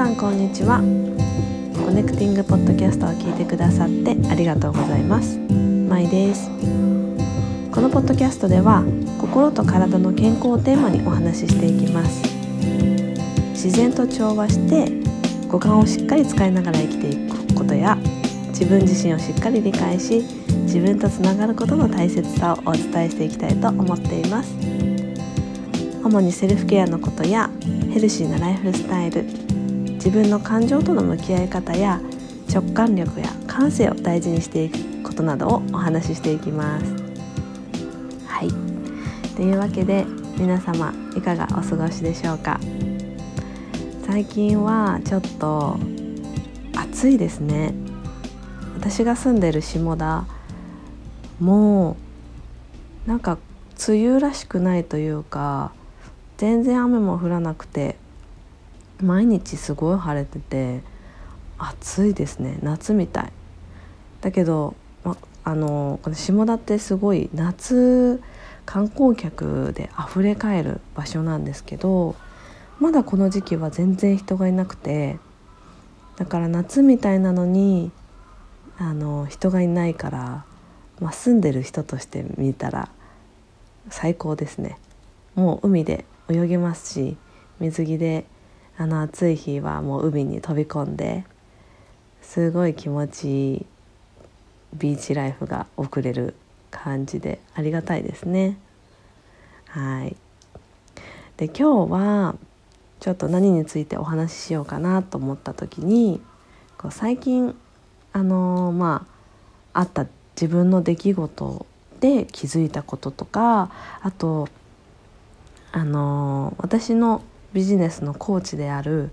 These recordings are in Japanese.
さんこんにちは。コネクティングポッドキャストを聞いてくださってありがとうございます。まいです。このポッドキャストでは心と体の健康をテーマにお話ししていきます。自然と調和して五感をしっかり使いながら生きていくことや自分自身をしっかり理解し自分とつながることの大切さをお伝えしていきたいと思っています。主にセルフケアのことやヘルシーなライフスタイル自分の感情との向き合い方や直感力や感性を大事にしていくことなどをお話ししていきます。はい。というわけで皆様いかがお過ごしでしょうか？最近はちょっと暑いですね。私が住んでる下田もうなんか梅雨らしくないというか全然雨も降らなくて毎日すごい晴れてて暑いですね。夏みたい。だけど、ま、あのこの下田ってすごい夏観光客で溢れかえる場所なんですけどまだこの時期は全然人がいなくてだから夏みたいなのにあの人がいないから、ま、住んでる人として見たら最高ですね。もう海で泳げますし水着であの暑い日はもう海に飛び込んですごい気持ちいいビーチライフが送れる感じでありがたいですね。はいで今日はちょっと何についてお話ししようかなと思った時にこう最近あのー、まああった自分の出来事で気づいたこととかあとあの私のビジネスのコーチである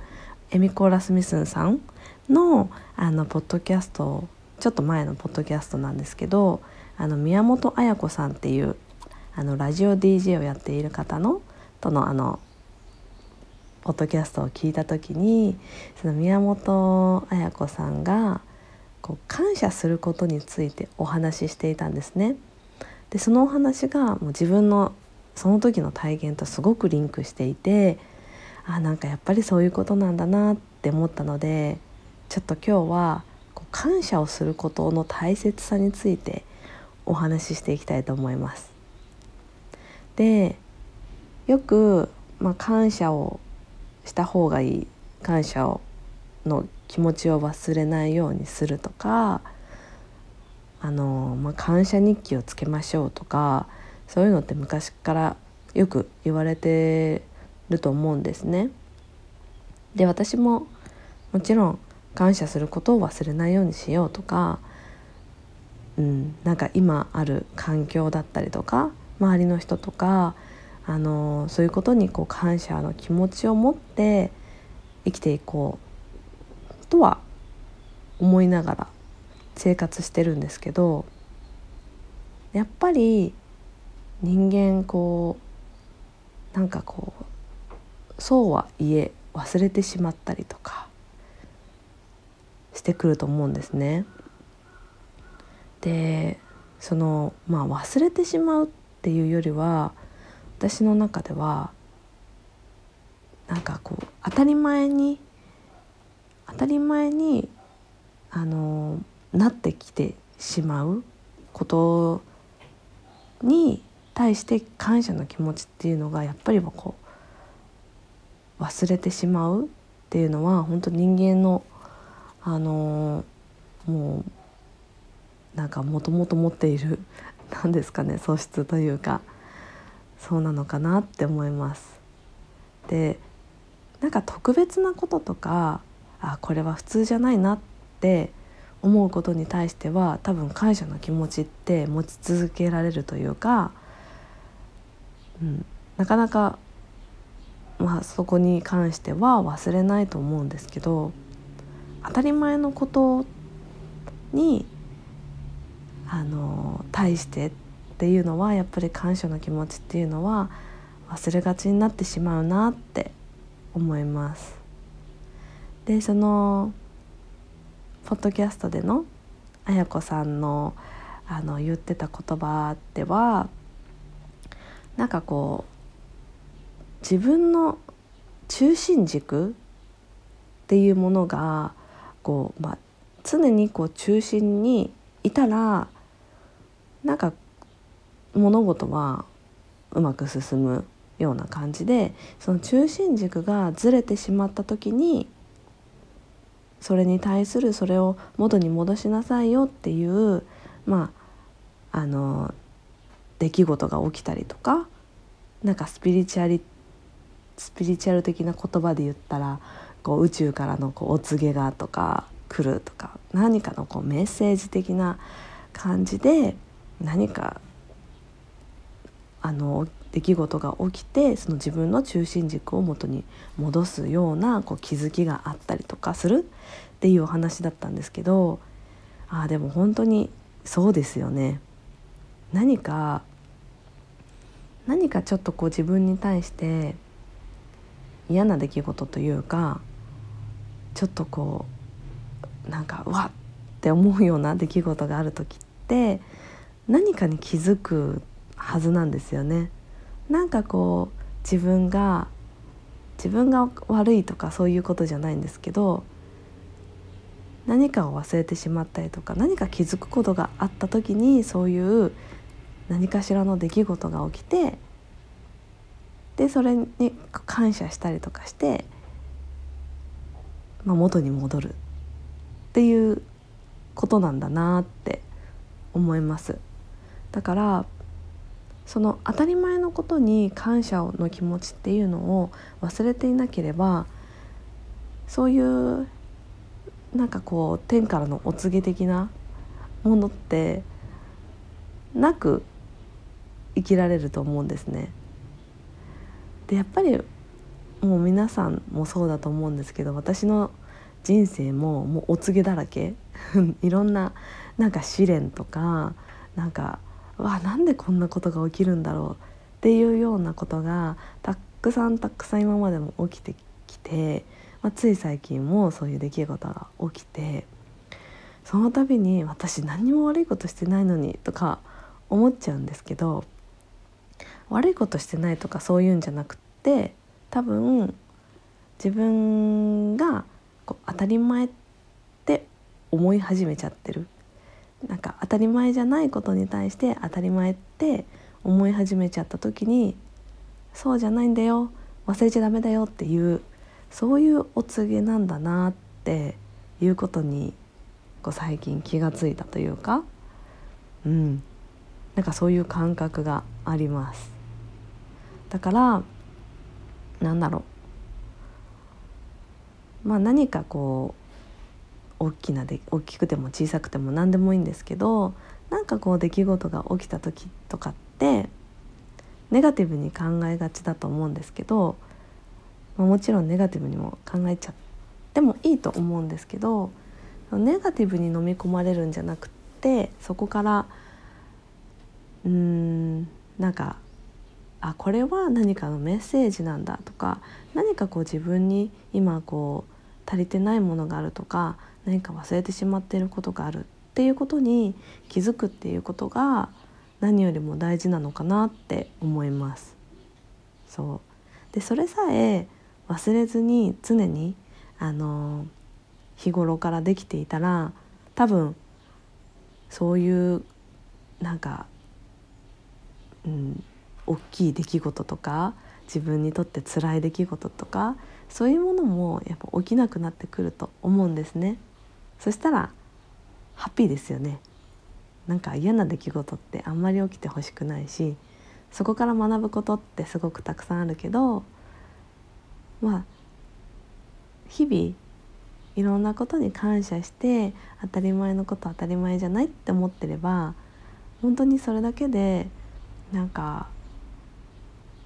エミコーラス・ミスンさんのあのポッドキャストちょっと前のポッドキャストなんですけどあの宮本綾子さんっていうあのラジオ DJ をやっている方のとのあのポッドキャストを聞いた時にその宮本綾子さんがこう感謝することについてお話ししていたんですね。でそのお話がもう自分のその時の体験とすごくリンクしていてあなんかやっぱりそういうことなんだなって思ったのでちょっと今日はこう感謝をすることの大切さについてお話ししていきたいと思います。でよく、まあ、感謝をした方がいい感謝をの気持ちを忘れないようにするとかあの、まあ、感謝日記をつけましょうとかそういうのって昔からよく言われてると思うんですね。で私ももちろん感謝することを忘れないようにしようとか、うん、なんか今ある環境だったりとか周りの人とかあのそういうことにこう感謝の気持ちを持って生きていこうとは思いながら生活してるんですけどやっぱり人間こうなんかこうそうはいえ忘れてしまったりとかしてくると思うんですね。でそのまあ忘れてしまうっていうよりは私の中ではなんかこう当たり前に当たり前にあのなってきてしまうことに対して感謝の気持ちっていうのがやっぱりこう忘れてしまうっていうのは本当人間のあのもうなんかもともと持っている 何ですかね素質というかそうなのかなって思います。でなんか特別なこととかあこれは普通じゃないなって思うことに対しては多分感謝の気持ちって持ち続けられるというかうん、なかなか、まあ、そこに関しては忘れないと思うんですけど当たり前のことにあの対してっていうのはやっぱり感謝の気持ちっていうのは忘れがちになってしまうなって思います。でそのポッドキャストでのあやこさんのあの言ってた言葉ではなんかこう自分の中心軸っていうものがこう、まあ、常にこう中心にいたらなんか物事はうまく進むような感じでその中心軸がずれてしまった時にそれに対するそれを元に戻しなさいよっていうまああの出来事が起きたりとかなんかスピリチュアリテスピリチュアル的な言葉で言ったらこう宇宙からのこうお告げがとか来るとか何かのこうメッセージ的な感じで何かあの出来事が起きてその自分の中心軸を元に戻すようなこう気づきがあったりとかするっていうお話だったんですけどああでも本当にそうですよね。何か何かちょっとこう自分に対して嫌な出来事というかちょっとこうなんかわっって思うような出来事がある時って何かに気づくはずなんですよね。なんかこう自分が自分が悪いとかそういうことじゃないんですけど何かを忘れてしまったりとか何か気づくことがあった時にそういう何かしらの出来事が起きてでそれに感謝したりとかして、まあ、元に戻るっていうことなんだなって思います。だからその当たり前のことに感謝の気持ちっていうのを忘れていなければそういうなんかこう天からのお告げ的なものってなく生きられると思うんですね。でやっぱりもう皆さんもそうだと思うんですけど私の人生ももうお告げだらけ。いろんななんか試練とかなんかわなんでこんなことが起きるんだろう。っていうようなことがたくさんたくさん今までも起きてきて、まあ、つい最近もそういう出来事が起きてその度に私何も悪いことしてないのにとか思っちゃうんですけど悪いことしてないとかそういうんじゃなくて多分自分がこう当たり前って思い始めちゃってる。なんか当たり前じゃないことに対して当たり前って思い始めちゃった時にそうじゃないんだよ忘れちゃダメだよっていうそういうお告げなんだなっていうことにこう最近気がついたというかうん。なんかそういう感覚があります。だからなんだろう。まあ何かこう大きなで大きくても小さくても何でもいいんですけどなんかこう出来事が起きた時とかってネガティブに考えがちだと思うんですけど、まあ、もちろんネガティブにも考えちゃってもいいと思うんですけどネガティブに飲み込まれるんじゃなくてそこからうーんなんかあこれは何かのメッセージなんだとか何かこう自分に今こう足りてないものがあるとか何か忘れてしまっていることがあるっていうことに気づくっていうことが何よりも大事なのかなって思います。そうでそれさえ忘れずに常にあの日頃からできていたら多分そういうなんか、うん、大きい出来事とか自分にとって辛い出来事とかそういうものもやっぱ起きなくなってくると思うんですね。そしたらハッピーですよねなんか嫌な出来事ってあんまり起きてほしくないしそこから学ぶことってすごくたくさんあるけどまあ日々いろんなことに感謝して当たり前のこと当たり前じゃないって思ってれば本当にそれだけでなんか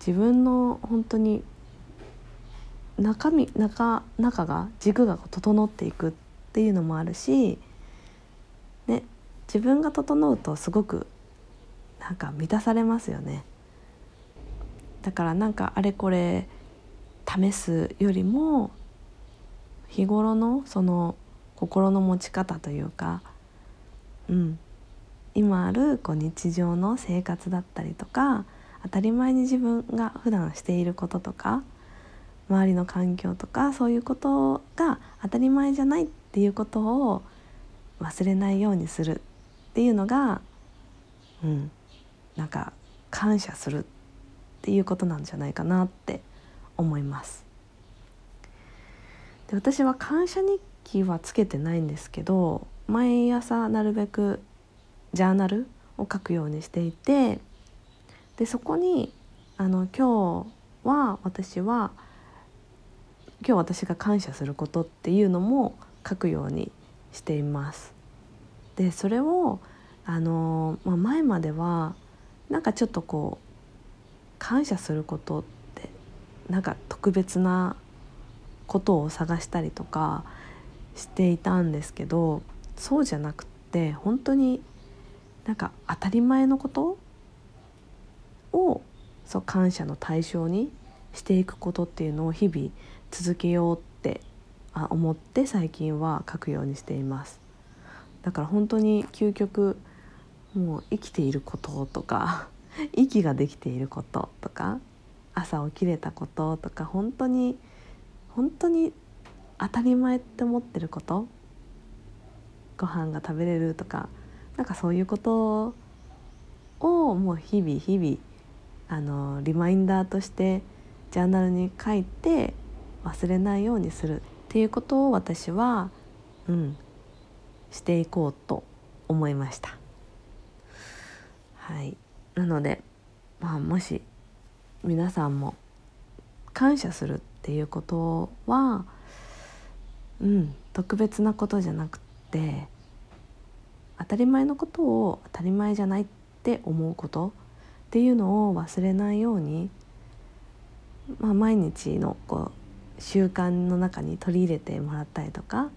自分の本当に中身中中が軸が整っていくっていうのもあるし、ね、自分が整うとすごくなんか満たされますよね。だからなんかあれこれ試すよりも日頃のその心の持ち方というか、うん、今あるこう日常の生活だったりとか当たり前に自分が普段していることとか、周りの環境とかそういうことが当たり前じゃないっていうことを忘れないようにするっていうのがうんなんか感謝するっていうことなんじゃないかなって思います。で私は感謝日記はつけてないんですけど毎朝なるべくジャーナルを書くようにしていてでそこにあの今日は私は今日私が感謝することっていうのも書くようにしています。でそれをあの、まあ、前まではなんかちょっとこう感謝することってなんか特別なことを探したりとかしていたんですけどそうじゃなくって本当になんか当たり前のことをそう感謝の対象にしていくことっていうのを日々続けようって思って最近は書くようにしています。だから本当に究極もう生きていることとか息ができていることとか朝起きれたこととか本当に本当に当たり前って思ってることご飯が食べれるとかなんかそういうことをもう日々日々あのリマインダーとしてジャーナルに書いて忘れないようにするっていうことを私は、うん、していこうと思いました。はいなので、まあ、もし皆さんも感謝するっていうことはうん特別なことじゃなくて当たり前のことを当たり前じゃないって思うことっていうのを忘れないように、まあ、毎日のこう習慣の中に取り入れてもらったりとか、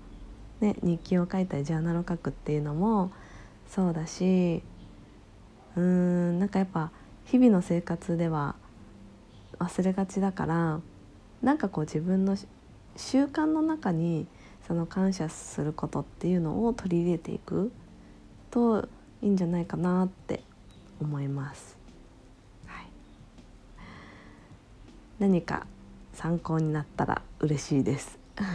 ね、日記を書いたりジャーナルを書くっていうのもそうだしうーんなんかやっぱ日々の生活では忘れがちだからなんかこう自分の習慣の中にその感謝することっていうのを取り入れていくといいんじゃないかなって思います。はい、何か参考になったら嬉しいです。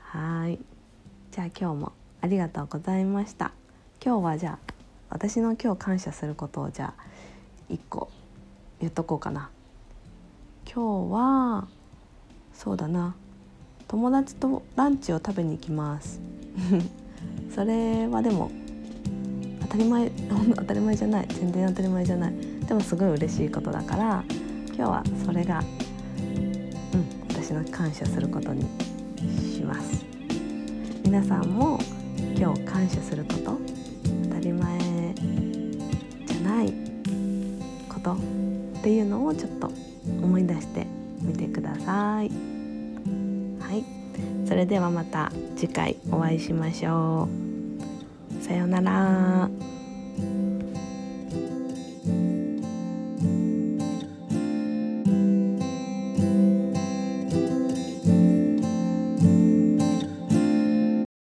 はい。じゃあ今日もありがとうございました。今日はじゃあ私の今日感謝することをじゃあ1個言っとこうかな。今日はそうだな。友達とランチを食べに行きます。それはでも当たり前 当たり前じゃない。全然当たり前じゃない。でもすごい嬉しいことだから今日はそれがうん私の感謝することにします皆さんも今日感謝すること当たり前じゃないことっていうのをちょっと思い出してみてください。はい、それではまた次回お会いしましょう。さようなら。